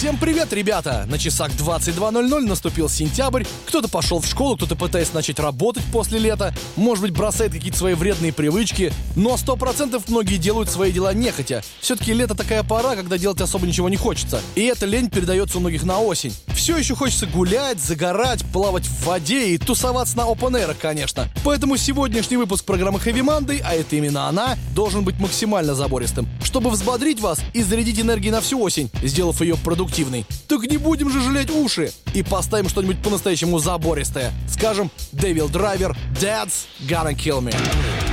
Всем привет, ребята! На часах 22.00 наступил сентябрь. Кто-то пошел в школу, кто-то пытается начать работать после лета. Может быть, бросает какие-то свои вредные привычки. Но 100% многие делают свои дела нехотя. Все-таки лето такая пора, когда делать особо ничего не хочется. И эта лень передается у многих на осень. Все еще хочется гулять, загорать, плавать в воде и тусоваться на air, конечно. Поэтому сегодняшний выпуск программы Heavy Monday, а это именно она, должен быть максимально забористым. Чтобы взбодрить вас и зарядить энергией на всю осень, сделав ее продуктивной. Так не будем же жалеть уши и поставим что-нибудь по-настоящему забористое. Скажем, Devil Driver, Dad's Gonna Kill Me.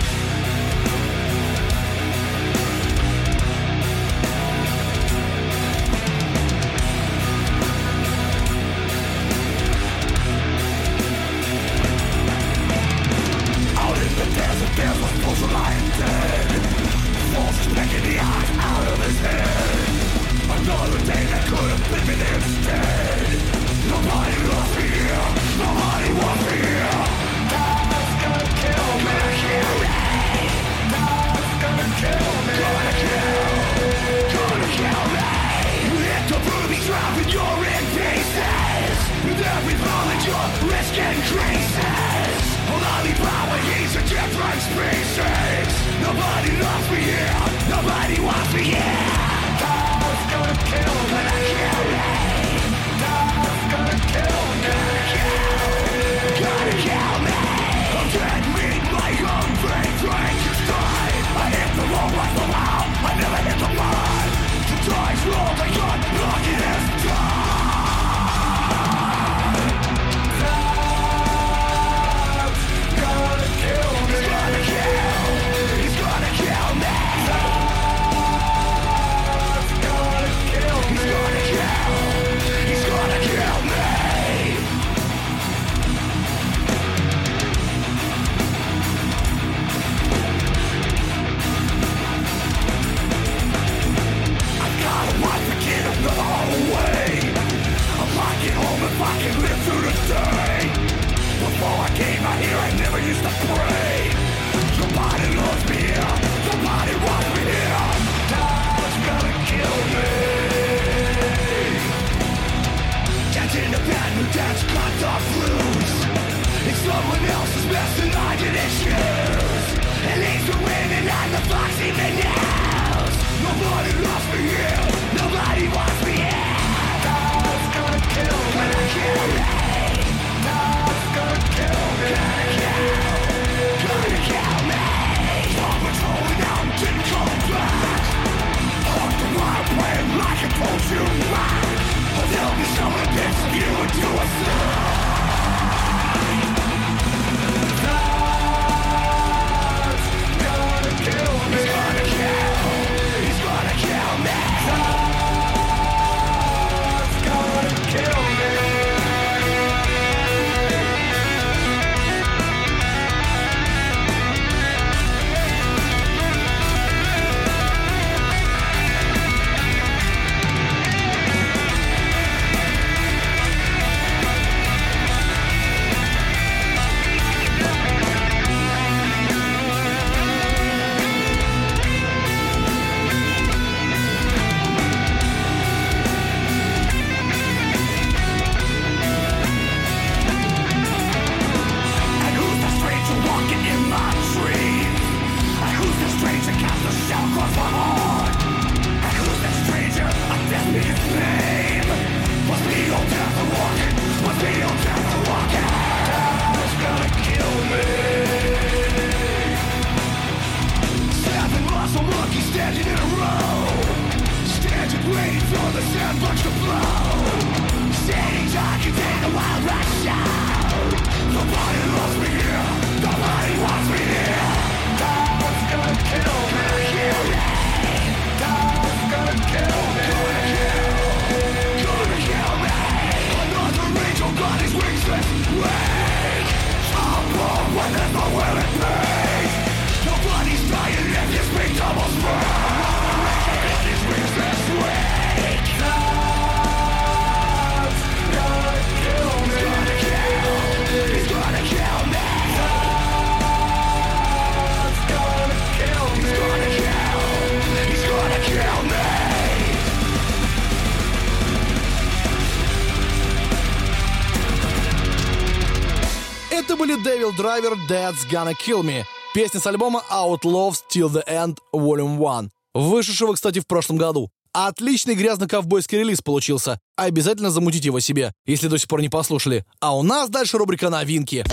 Devil Driver That's Gonna Kill Me, песня с альбома Outlaws Till the End Volume 1, вышедшего, кстати, в прошлом году. Отличный грязно-ковбойский релиз получился. Обязательно замутите его себе, если до сих пор не послушали. А у нас дальше рубрика «Новинки».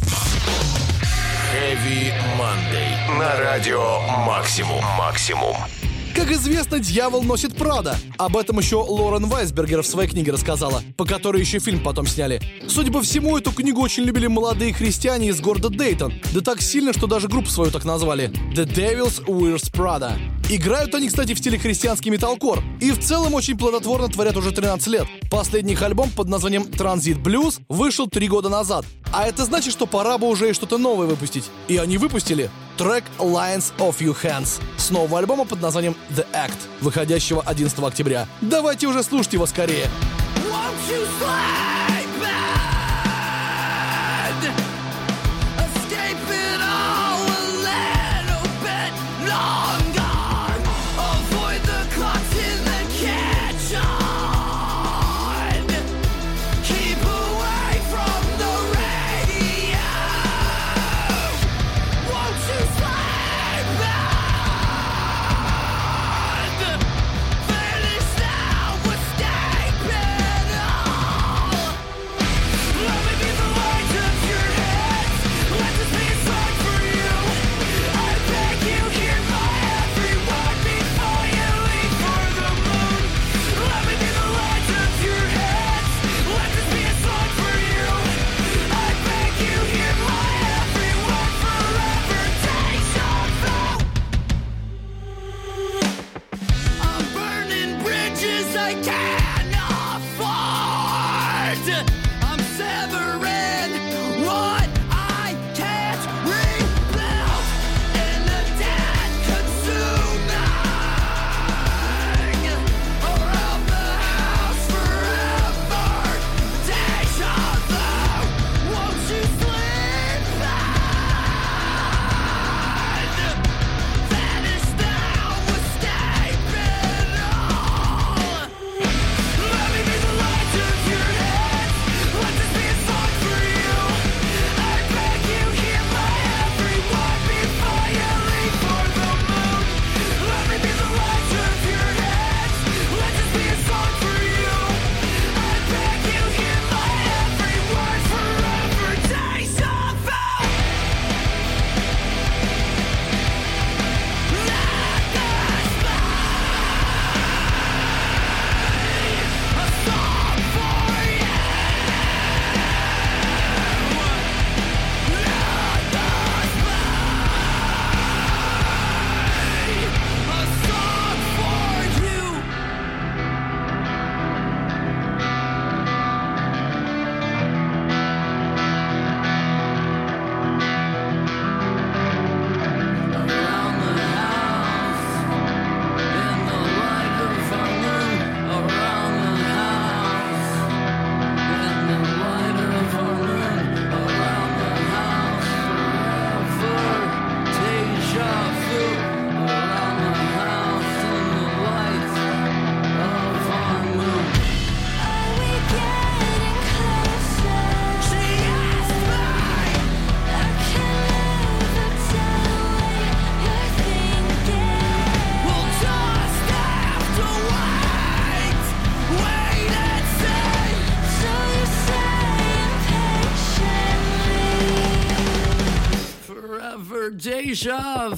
Heavy Monday. На радио «Максимум». «Максимум». Как известно, дьявол носит Прада. Об этом еще Лорен Вайсбергер в своей книге рассказала, по которой еще фильм потом сняли. Судя по всему, эту книгу очень любили молодые христиане из города Дейтон. Да так сильно, что даже группу свою так назвали. The Devils Wears Prada. Играют они, кстати, в стиле христианский металкор. И в целом очень плодотворно творят уже 13 лет. Последний их альбом под названием Transit Blues вышел 3 года назад. А это значит, что пора бы уже и что-то новое выпустить. И они выпустили трек Lines of Your Hands с нового альбома под названием The Act, выходящего 11 октября. Давайте уже слушать его скорее. Won't you slay déjà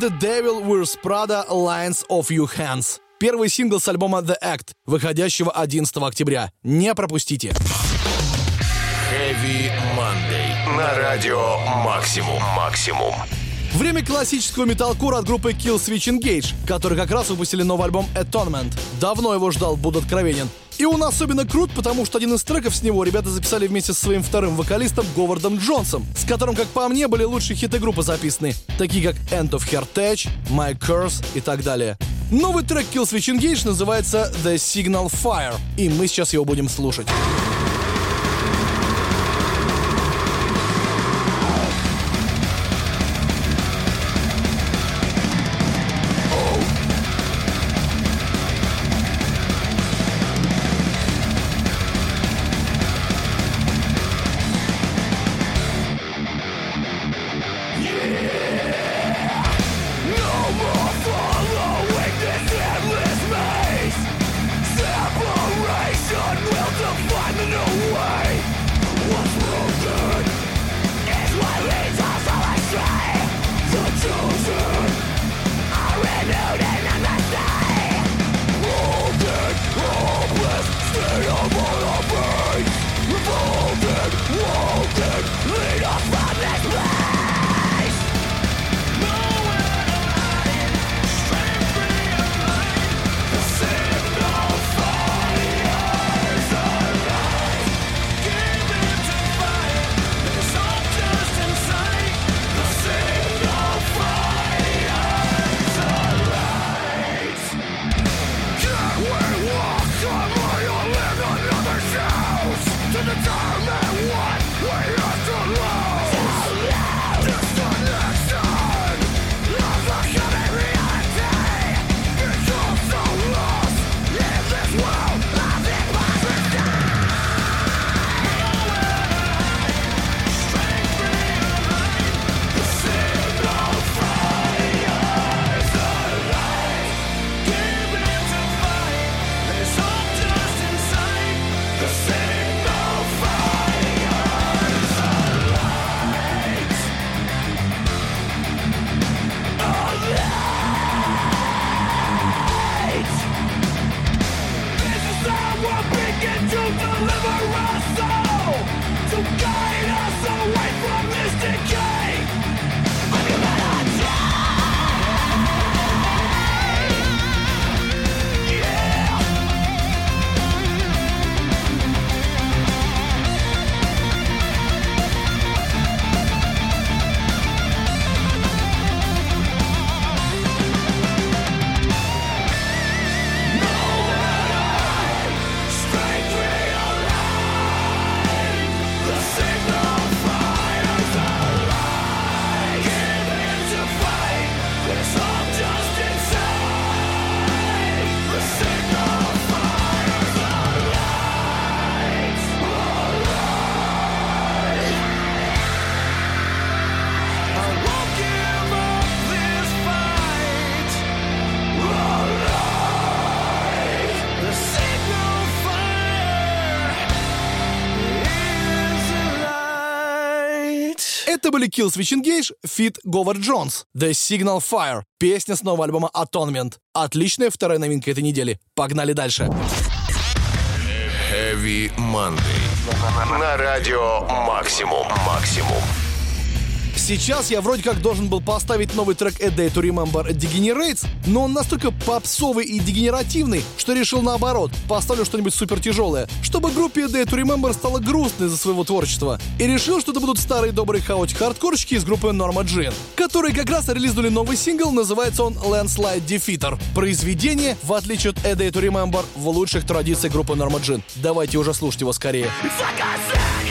The Devil Wears Prada Lines of Your Hands. Первый сингл с альбома The Act, выходящего 11 октября. Не пропустите. Heavy Monday. На радио Максимум. Максимум. Время классического металкора от группы Kill Switch Engage, которые как раз выпустили новый альбом Atonement. Давно его ждал, буду откровенен. И он особенно крут, потому что один из треков с него ребята записали вместе со своим вторым вокалистом Говардом Джонсом, с которым, как по мне, были лучшие хиты группы записаны, такие как End of Her Touch, My Curse и так далее. Новый трек Kill Switch Engage называется The Signal Fire, и мы сейчас его будем слушать. Это были Kill Switch Engage, Fit Говард Джонс, The Signal Fire, песня с нового альбома Atonement. Отличная вторая новинка этой недели. Погнали дальше. Heavy Monday. На радио Максимум. Максимум. Сейчас я вроде как должен был поставить новый трек A Day to Remember Degenerates, но он настолько попсовый и дегенеративный, что решил наоборот, поставлю что-нибудь супер тяжелое, чтобы группе A Day to Remember стало грустно из-за своего творчества. И решил, что это будут старые добрые хаотик-хардкорщики из группы Norma Jean, которые как раз релизнули новый сингл, называется он Landslide Defeater. Произведение, в отличие от A Day to Remember, в лучших традициях группы Norma Jean. Давайте уже слушать его скорее. Nothing, cause of the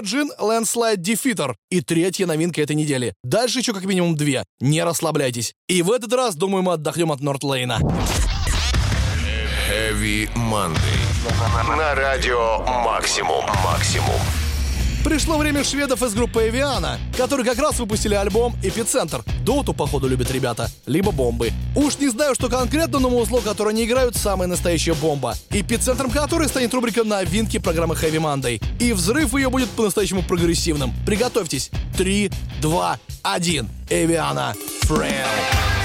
Джин, Landslide Defeater и третья новинка этой недели. Дальше еще как минимум две. Не расслабляйтесь. И в этот раз, думаю, мы отдохнем от Нортлейна. Heavy Monday. На радио Максимум. Максимум. Пришло время шведов из группы Эвиана, которые как раз выпустили альбом «Эпицентр». Доту, походу, любят ребята. Либо бомбы. Уж не знаю, что конкретно, но музло, которое они играют, самая настоящая бомба. Эпицентром которой станет рубрика новинки программы Heavy Monday. И взрыв ее будет по-настоящему прогрессивным. Приготовьтесь. Три, два, один. Эвиана. Фрейл.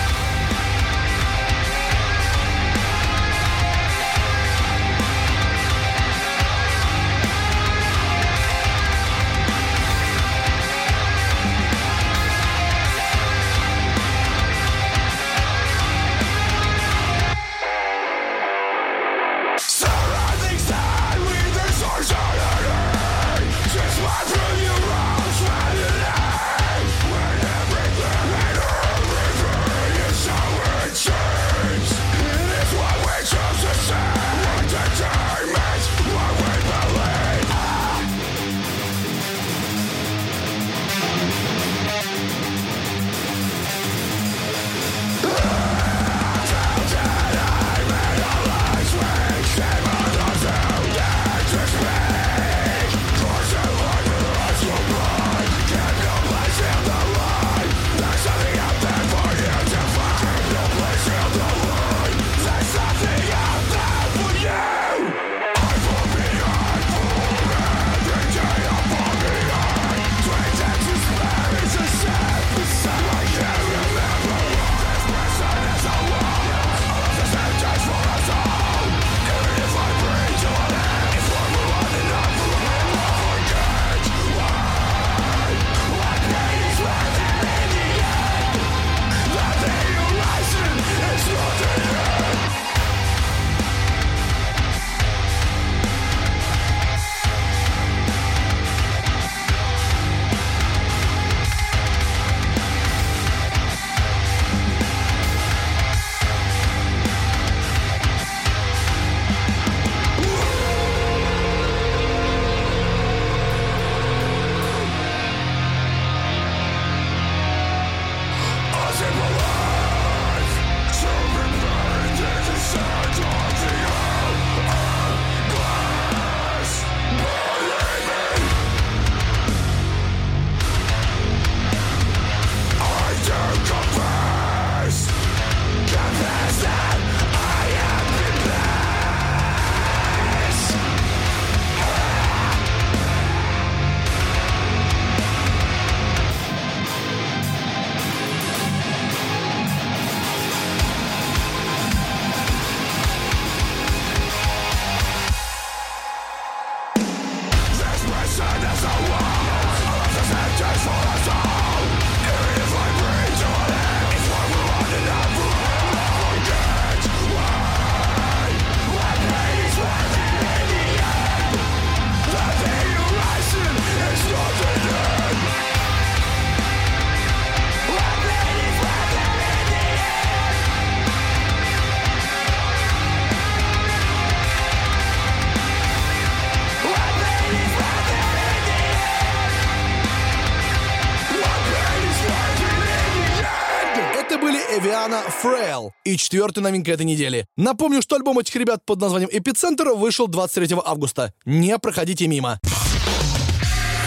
Фрейл и четвертая новинка этой недели. Напомню, что альбом этих ребят под названием «Эпицентр» вышел 23 августа. Не проходите мимо.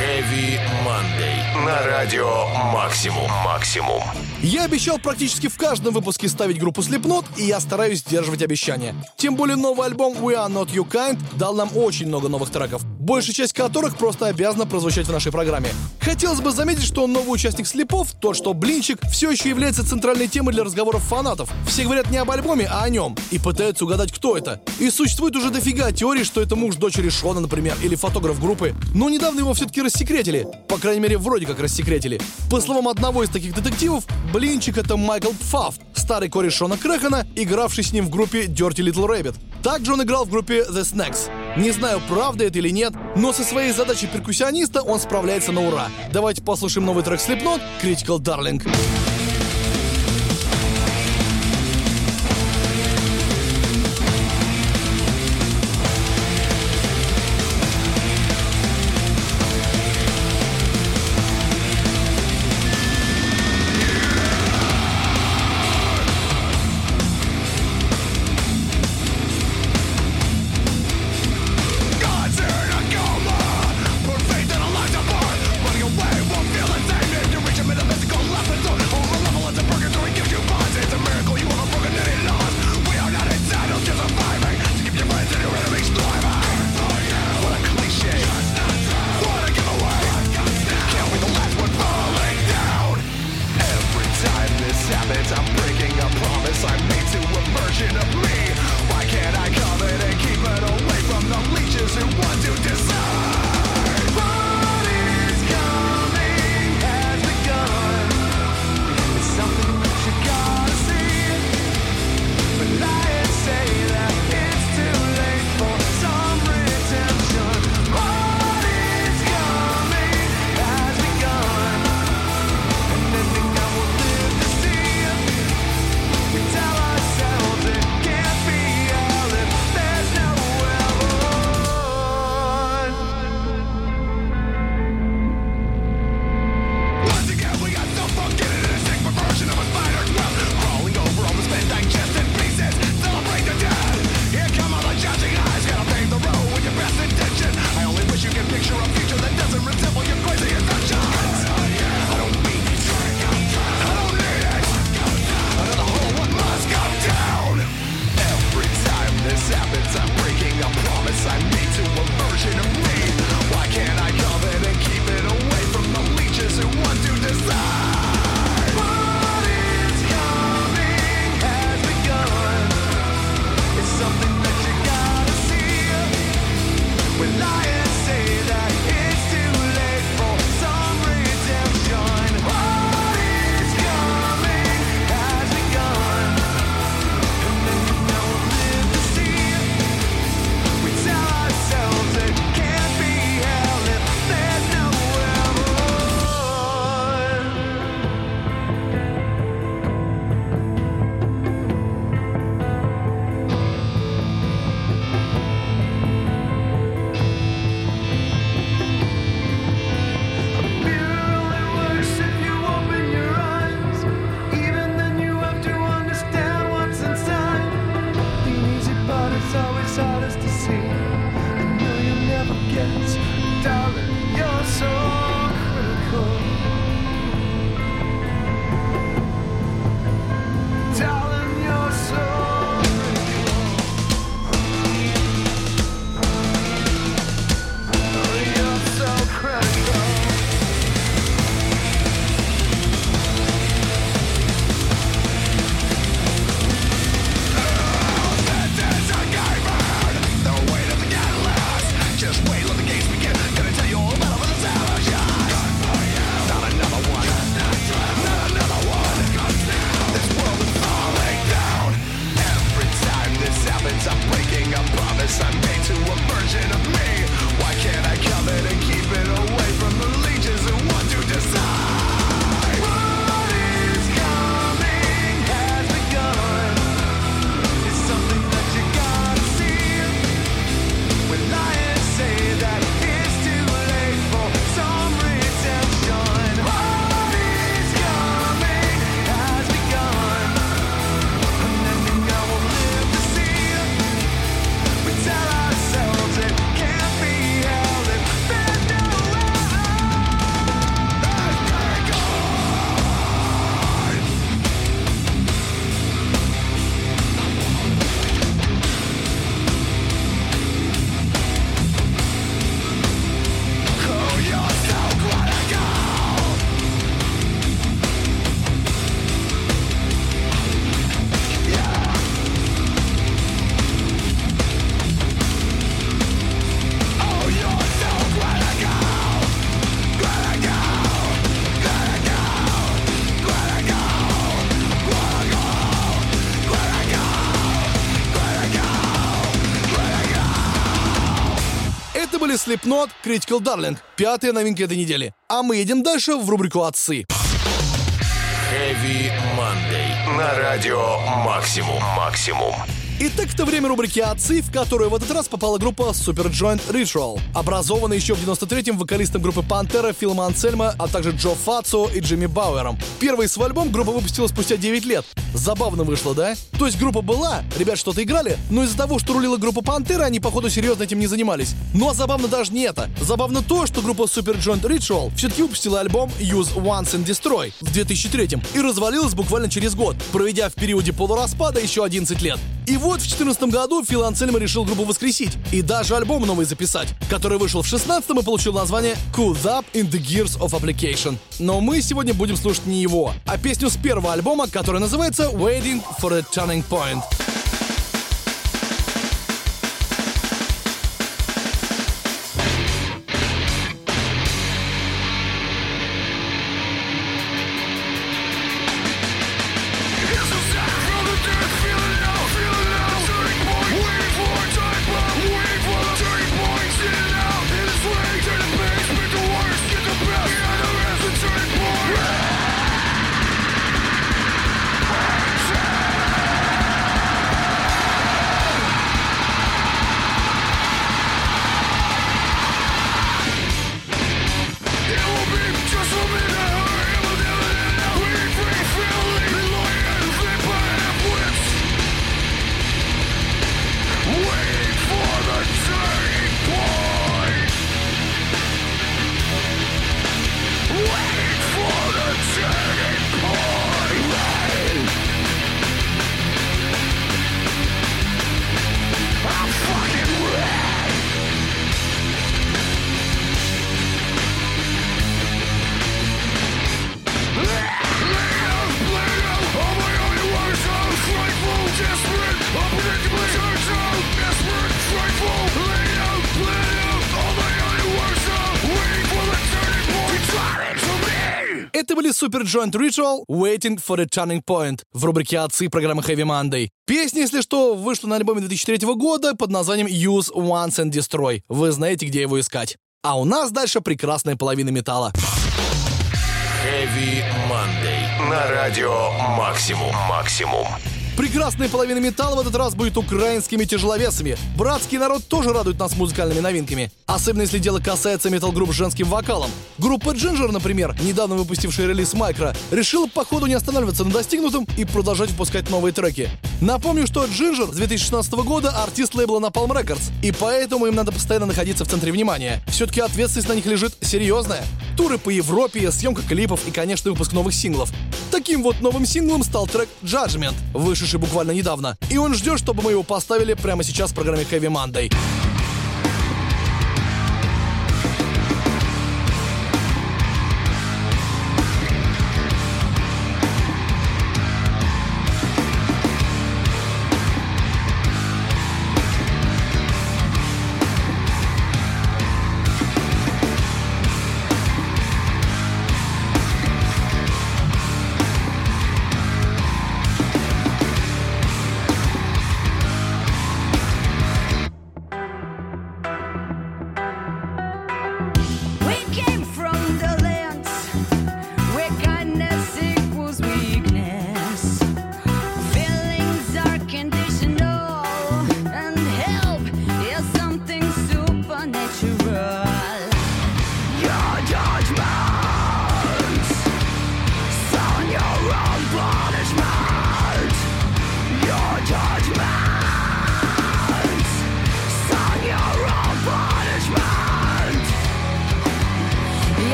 Heavy Monday. На радио Максимум. Максимум. Я обещал практически в каждом выпуске ставить группу Slipknot, и я стараюсь сдерживать обещания. Тем более новый альбом We Are Not You Kind дал нам очень много новых треков, большая часть которых просто обязана прозвучать в нашей программе. Хотелось бы заметить, что новый участник Слепов, тот что Блинчик, все еще является центральной темой для разговоров фанатов. Все говорят не об альбоме, а о нем, и пытаются угадать, кто это. И существует уже дофига теорий, что это муж дочери Шона, например, или фотограф группы. Но недавно его все-таки рассекретили. По крайней мере, вроде как рассекретили. По словам одного из таких детективов, Блинчик это Майкл Пфафт, старый кореш Шона Крэхана, игравший с ним в группе Dirty Little Rabbit. Также он играл в группе The Snacks. Не знаю, правда это или нет, но со своей задачей перкуссиониста он справляется на ура. Давайте послушаем новый трек Slipknot Critical Darling. были Slipknot, Critical Darling, пятая новинка этой недели. А мы едем дальше в рубрику «Отцы». Heavy Monday. На радио Максимум. Максимум. Итак, это время рубрики «Отцы», в которую в этот раз попала группа Super Joint Ritual, образованная еще в 93-м вокалистом группы Пантера Филом Ансельмо, а также Джо Фацо и Джимми Бауэром. Первый свой альбом группа выпустила спустя 9 лет. Забавно вышло, да? То есть группа была, ребят что-то играли, но из-за того, что рулила группа Пантера, они, походу, серьезно этим не занимались. Ну а забавно даже не это. Забавно то, что группа Super Joint Ritual все-таки выпустила альбом Use Once and Destroy в 2003 и развалилась буквально через год, проведя в периоде полураспада еще 11 лет. И вот в 2014 году Фил Ансельмо решил группу воскресить и даже альбом новый записать, который вышел в 16 и получил название Cool Up in the Gears of Application. Но мы сегодня будем слушать не его, а песню с первого альбома, которая называется Waiting for a Turning Point. Это были Super Joint Ritual Waiting for a Turning Point в рубрике «Отцы» программы Heavy Monday. Песня, если что, вышла на альбоме 2003 года под названием Use Once and Destroy. Вы знаете, где его искать. А у нас дальше прекрасная половина металла. Heavy Monday. На радио Максимум. Максимум. Прекрасная половина металла в этот раз будет украинскими тяжеловесами. Братский народ тоже радует нас музыкальными новинками. Особенно если дело касается метал-групп с женским вокалом. Группа Ginger, например, недавно выпустившая релиз Майкро, решила по ходу не останавливаться на достигнутом и продолжать выпускать новые треки. Напомню, что Ginger с 2016 года артист лейбла Napalm Records, и поэтому им надо постоянно находиться в центре внимания. Все-таки ответственность на них лежит серьезная. Туры по Европе, съемка клипов и, конечно, выпуск новых синглов. Таким вот новым синглом стал трек Judgment, вышедший буквально недавно. И он ждет, чтобы мы его поставили прямо сейчас в программе Heavy Monday.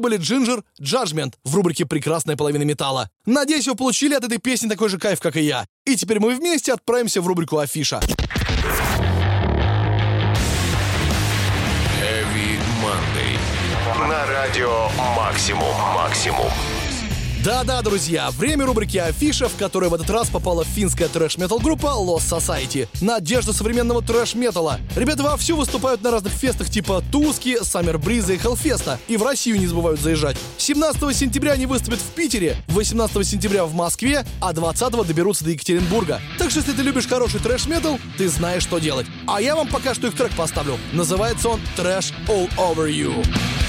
Были Джинджер Judgment в рубрике «Прекрасная половина металла». Надеюсь, вы получили от этой песни такой же кайф, как и я. И теперь мы вместе отправимся в рубрику «Афиша». Heavy Monday. На радио Максимум. Максимум. Да-да, друзья, время рубрики «Афиша», в которой в этот раз попала финская трэш-метал-группа Lost Society. Надежда современного трэш-металла. Ребята вовсю выступают на разных фестах типа Туски, Саммер Бриза и Хеллфеста. И в Россию не забывают заезжать. 17 сентября они выступят в Питере, 18 сентября в Москве, а 20 доберутся до Екатеринбурга. Так что если ты любишь хороший трэш-метал, ты знаешь, что делать. А я вам пока что их трек поставлю. Называется он «Trash All Over You». You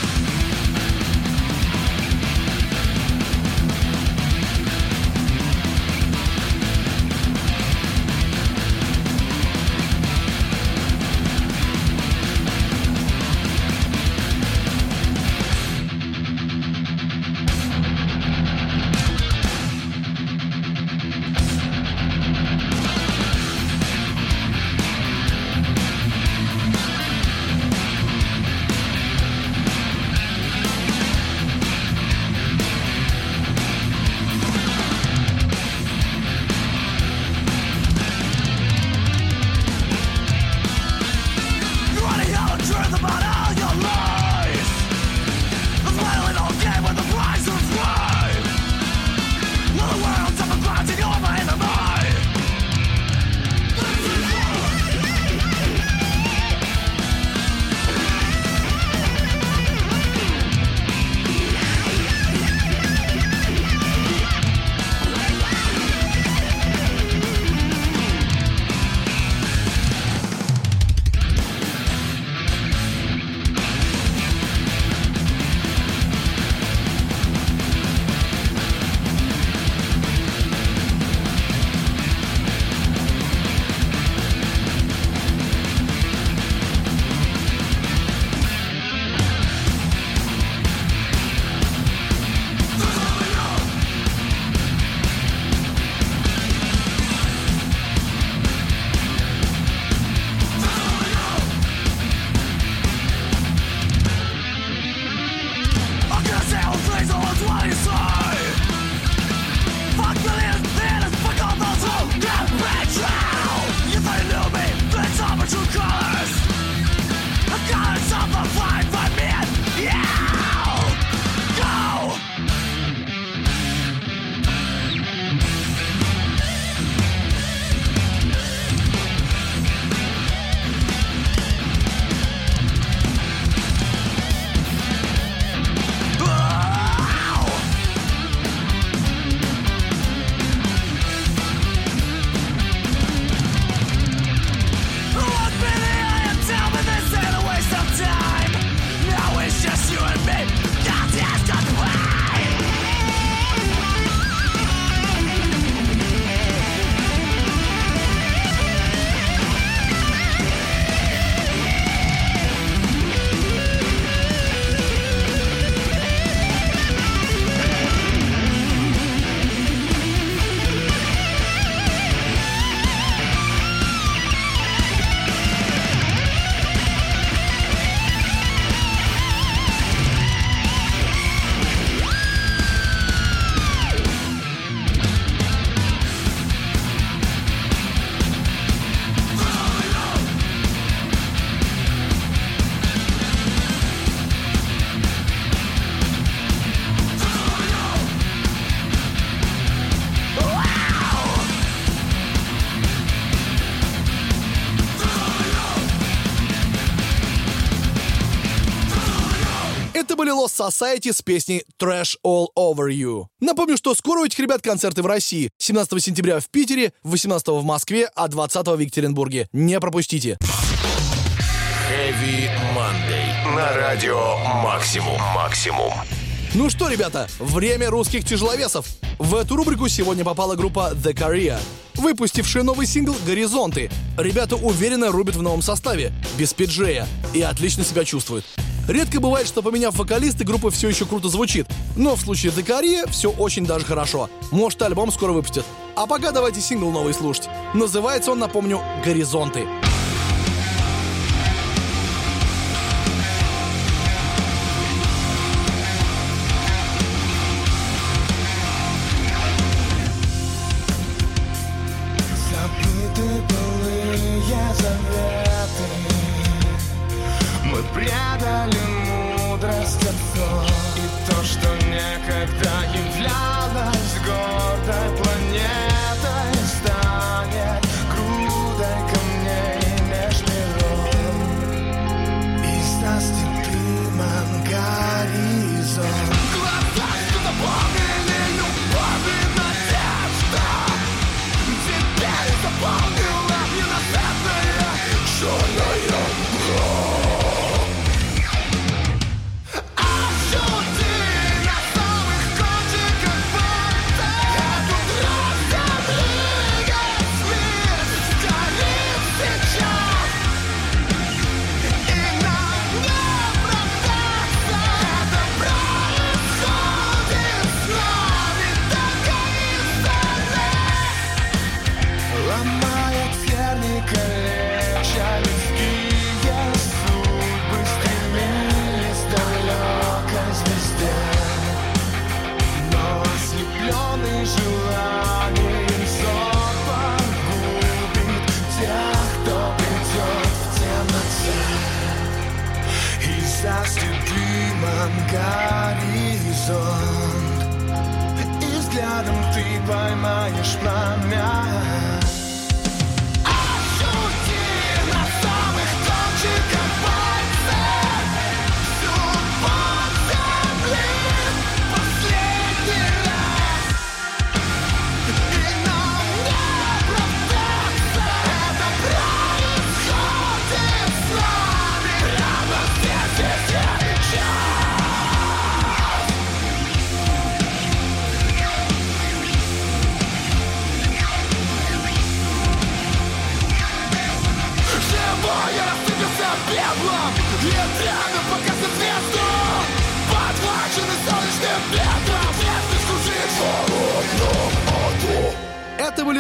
Society с песней Trash All Over You. Напомню, что скоро у этих ребят концерты в России. 17 сентября в Питере, 18 в Москве, а 20 в Екатеринбурге. Не пропустите. Heavy Monday. На радио Максимум. Максимум. Ну что, ребята, время русских тяжеловесов. В эту рубрику сегодня попала группа The Korea, выпустившая новый сингл «Горизонты». Ребята уверенно рубят в новом составе, без пиджея, и отлично себя чувствуют. Редко бывает, что поменяв вокалиста, группа все еще круто звучит. Но в случае The Korea все очень даже хорошо. Может, альбом скоро выпустят. А пока давайте сингл новый слушать. Называется он, напомню, «Горизонты». Горизонты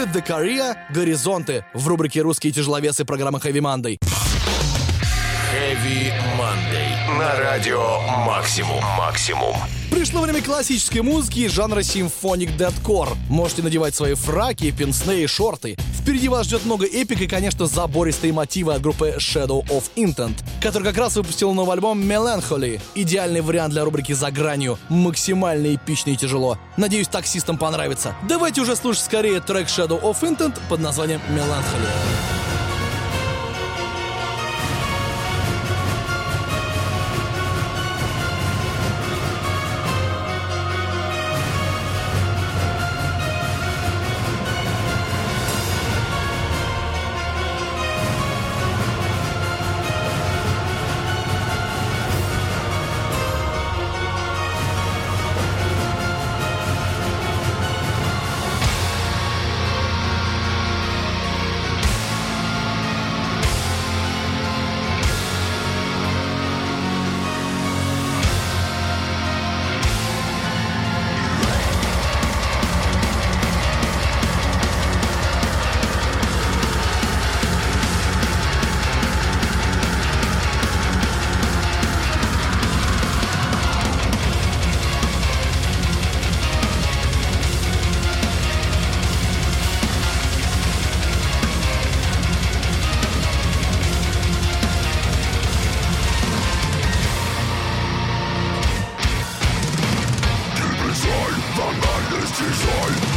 The Korea «Горизонты» в рубрике «Русские тяжеловесы» программы Monday. Heavy Monday. На радио Максимум. Максимум. Пришло время классической музыки жанра симфоник дедкор. Можете надевать свои фраки, пенсне и шорты. Впереди вас ждет много эпик и, конечно, забористые мотивы от группы Shadow of Intent, который как раз выпустил новый альбом Melancholy. Идеальный вариант для рубрики «За гранью». Максимально эпично и тяжело. Надеюсь, таксистам понравится. Давайте уже слушать скорее трек Shadow of Intent под названием Melancholy. Season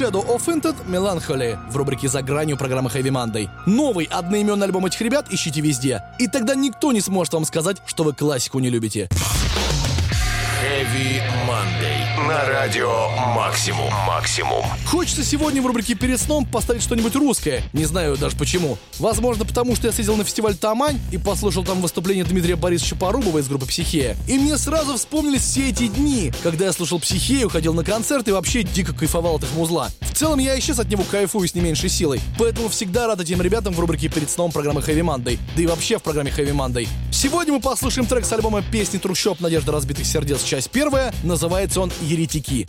Shadow of Intent Melancholy в рубрике «За гранью» программы Heavy Monday. Новый одноименный альбом этих ребят ищите везде. И тогда никто не сможет вам сказать, что вы классику не любите. Heavy Monday. На радио Максимум. Максимум. Хочется сегодня в рубрике «Перед сном» поставить что-нибудь русское. Не знаю даже почему. Возможно, потому что я съездил на фестиваль «Тамань» и послушал там выступление Дмитрия Борисовича Порубова из группы «Психея». И мне сразу вспомнились все эти дни, когда я слушал «Психею», ходил на концерт и вообще дико кайфовал от их музла. В целом, я и сейчас от него кайфую с не меньшей силой. Поэтому всегда рад этим ребятам в рубрике «Перед сном» программы Heavy Monday. Да и вообще в программе Heavy Monday. Сегодня мы послушаем трек с альбома «Песни Трущоб. Надежда разбитых сердец. Часть первая». Называется он «Еретики».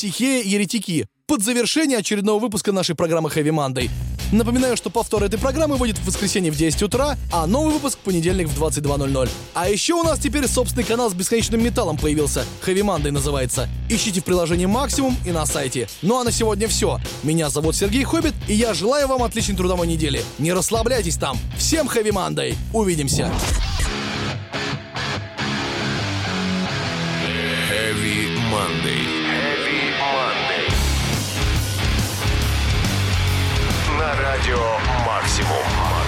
«Психея. Еретики» под завершение очередного выпуска нашей программы Heavy Monday. Напоминаю, что повтор этой программы выйдет в воскресенье в 10 утра, а новый выпуск в понедельник в 22.00. А еще у нас теперь собственный канал с бесконечным металлом появился. Heavy Monday называется. Ищите в приложении Максимум и на сайте. Ну а на сегодня все. Меня зовут Сергей Хоббит, и я желаю вам отличной трудовой недели. Не расслабляйтесь там. Всем Heavy Monday. Увидимся. Heavy Monday. Радио Максимум.